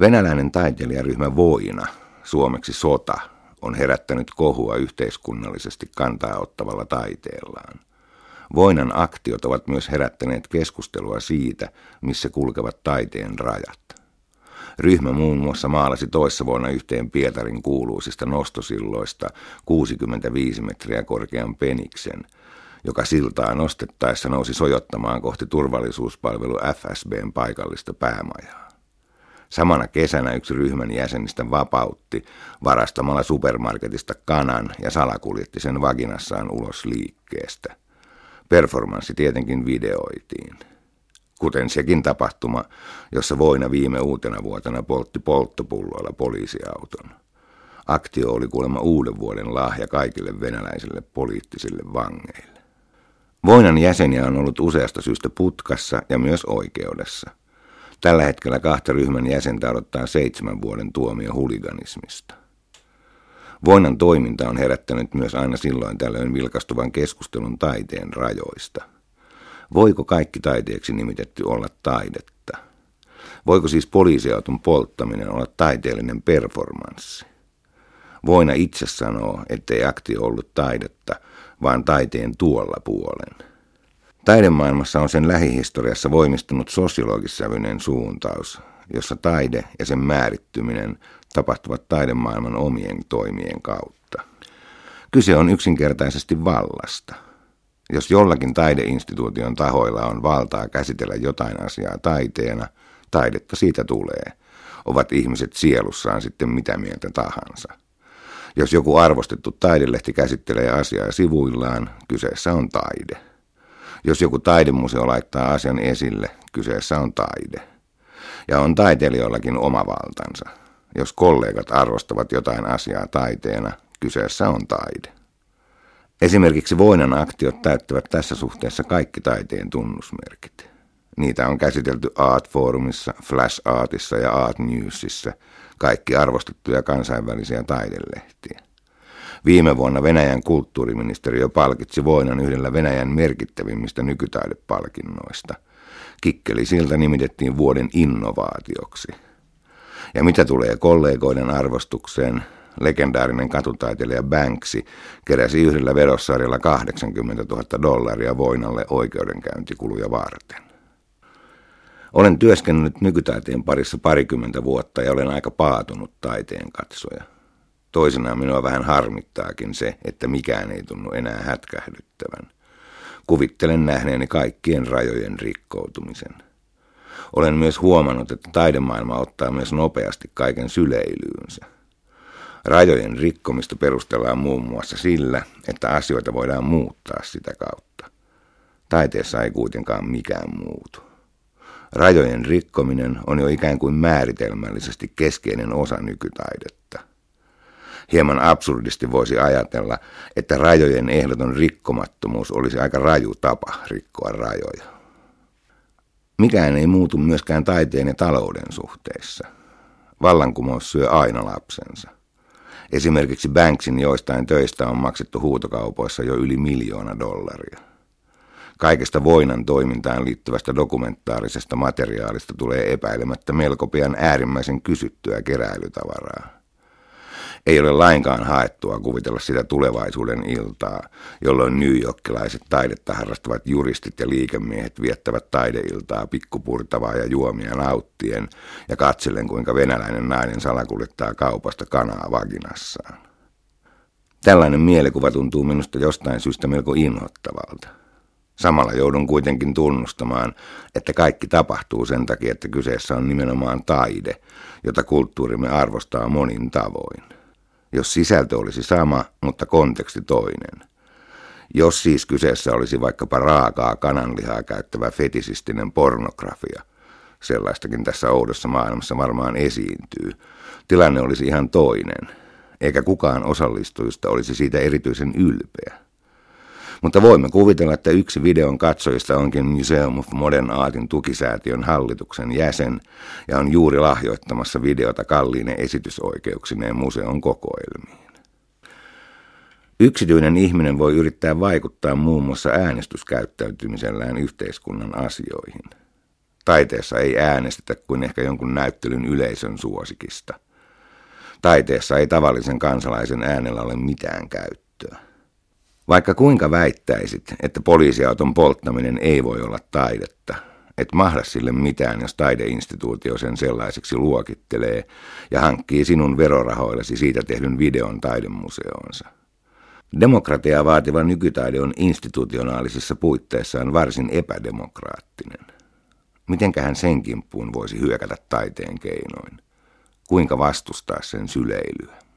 Venäläinen taiteilijaryhmä Voina, suomeksi Sota, on herättänyt kohua yhteiskunnallisesti kantaa ottavalla taiteellaan. Voinan aktiot ovat myös herättäneet keskustelua siitä, missä kulkevat taiteen rajat. Ryhmä muun muassa maalasi toissa vuonna yhteen Pietarin kuuluisista nostosilloista 65 metriä korkean peniksen, joka siltaa nostettaessa nousi sojottamaan kohti turvallisuuspalvelu FSBn paikallista päämajaa. Samana kesänä yksi ryhmän jäsenistä vapautti varastamalla supermarketista kanan ja salakuljetti sen vaginassaan ulos liikkeestä. Performanssi tietenkin videoitiin kuten sekin tapahtuma, jossa Voina viime uutena vuotena poltti polttopulloilla poliisiauton. Aktio oli kuulemma uuden vuoden lahja kaikille venäläisille poliittisille vangeille. Voinan jäseniä on ollut useasta syystä putkassa ja myös oikeudessa. Tällä hetkellä kahta ryhmän jäsentä odottaa seitsemän vuoden tuomio huliganismista. Voinan toiminta on herättänyt myös aina silloin tällöin vilkastuvan keskustelun taiteen rajoista – Voiko kaikki taiteeksi nimitetty olla taidetta? Voiko siis poliisiauton polttaminen olla taiteellinen performanssi? Voina itse sanoo, ettei aktio ollut taidetta, vaan taiteen tuolla puolen. Taidemaailmassa on sen lähihistoriassa voimistunut sosiologissävyinen suuntaus, jossa taide ja sen määrittyminen tapahtuvat taidemaailman omien toimien kautta. Kyse on yksinkertaisesti vallasta – jos jollakin taideinstituution tahoilla on valtaa käsitellä jotain asiaa taiteena, taidetta siitä tulee. Ovat ihmiset sielussaan sitten mitä mieltä tahansa. Jos joku arvostettu taidelehti käsittelee asiaa sivuillaan, kyseessä on taide. Jos joku taidemuseo laittaa asian esille, kyseessä on taide. Ja on taiteilijoillakin oma valtansa. Jos kollegat arvostavat jotain asiaa taiteena, kyseessä on taide. Esimerkiksi Voinan aktiot täyttävät tässä suhteessa kaikki taiteen tunnusmerkit. Niitä on käsitelty Art Forumissa, Flash Artissa ja Art Newsissa, kaikki arvostettuja kansainvälisiä taidelehtiä. Viime vuonna Venäjän kulttuuriministeriö palkitsi Voinan yhdellä Venäjän merkittävimmistä nykytaidepalkinnoista. Kikkeli siltä nimitettiin vuoden innovaatioksi. Ja mitä tulee kollegoiden arvostukseen, legendaarinen katutaiteilija Banksy keräsi yhdellä verossarjalla 80 000 dollaria voinalle oikeudenkäyntikuluja varten. Olen työskennellyt nykytaiteen parissa parikymmentä vuotta ja olen aika paatunut taiteen katsoja. Toisinaan minua vähän harmittaakin se, että mikään ei tunnu enää hätkähdyttävän. Kuvittelen nähneeni kaikkien rajojen rikkoutumisen. Olen myös huomannut, että taidemaailma ottaa myös nopeasti kaiken syleilyynsä. Rajojen rikkomista perustellaan muun muassa sillä, että asioita voidaan muuttaa sitä kautta. Taiteessa ei kuitenkaan mikään muutu. Rajojen rikkominen on jo ikään kuin määritelmällisesti keskeinen osa nykytaidetta. Hieman absurdisti voisi ajatella, että rajojen ehdoton rikkomattomuus olisi aika raju tapa rikkoa rajoja. Mikään ei muutu myöskään taiteen ja talouden suhteissa. Vallankumous syö aina lapsensa. Esimerkiksi Banksin joistain töistä on maksettu huutokaupoissa jo yli miljoona dollaria. Kaikesta voinan toimintaan liittyvästä dokumentaarisesta materiaalista tulee epäilemättä melko pian äärimmäisen kysyttyä keräilytavaraa. Ei ole lainkaan haettua kuvitella sitä tulevaisuuden iltaa, jolloin New Yorkilaiset taidetta harrastavat juristit ja liikemiehet viettävät taideiltaa pikkupurtavaa ja juomia nauttien ja katsellen kuinka venäläinen nainen salakuljettaa kaupasta kanaa vaginassaan. Tällainen mielikuva tuntuu minusta jostain syystä melko inhottavalta. Samalla joudun kuitenkin tunnustamaan, että kaikki tapahtuu sen takia, että kyseessä on nimenomaan taide, jota kulttuurimme arvostaa monin tavoin jos sisältö olisi sama, mutta konteksti toinen. Jos siis kyseessä olisi vaikkapa raakaa kananlihaa käyttävä fetisistinen pornografia, sellaistakin tässä oudossa maailmassa varmaan esiintyy, tilanne olisi ihan toinen, eikä kukaan osallistujista olisi siitä erityisen ylpeä. Mutta voimme kuvitella, että yksi videon katsojista onkin Museum of Modern Artin tukisäätiön hallituksen jäsen ja on juuri lahjoittamassa videota kalliine esitysoikeuksineen museon kokoelmiin. Yksityinen ihminen voi yrittää vaikuttaa muun muassa äänestyskäyttäytymisellään yhteiskunnan asioihin. Taiteessa ei äänestetä kuin ehkä jonkun näyttelyn yleisön suosikista. Taiteessa ei tavallisen kansalaisen äänellä ole mitään käyttöä. Vaikka kuinka väittäisit, että poliisiauton polttaminen ei voi olla taidetta, et mahda sille mitään, jos taideinstituutio sen sellaiseksi luokittelee ja hankkii sinun verorahoillesi siitä tehdyn videon taidemuseoonsa. Demokratiaa vaativa nykytaide on institutionaalisissa puitteissaan varsin epädemokraattinen. Mitenkähän sen kimppuun voisi hyökätä taiteen keinoin? Kuinka vastustaa sen syleilyä?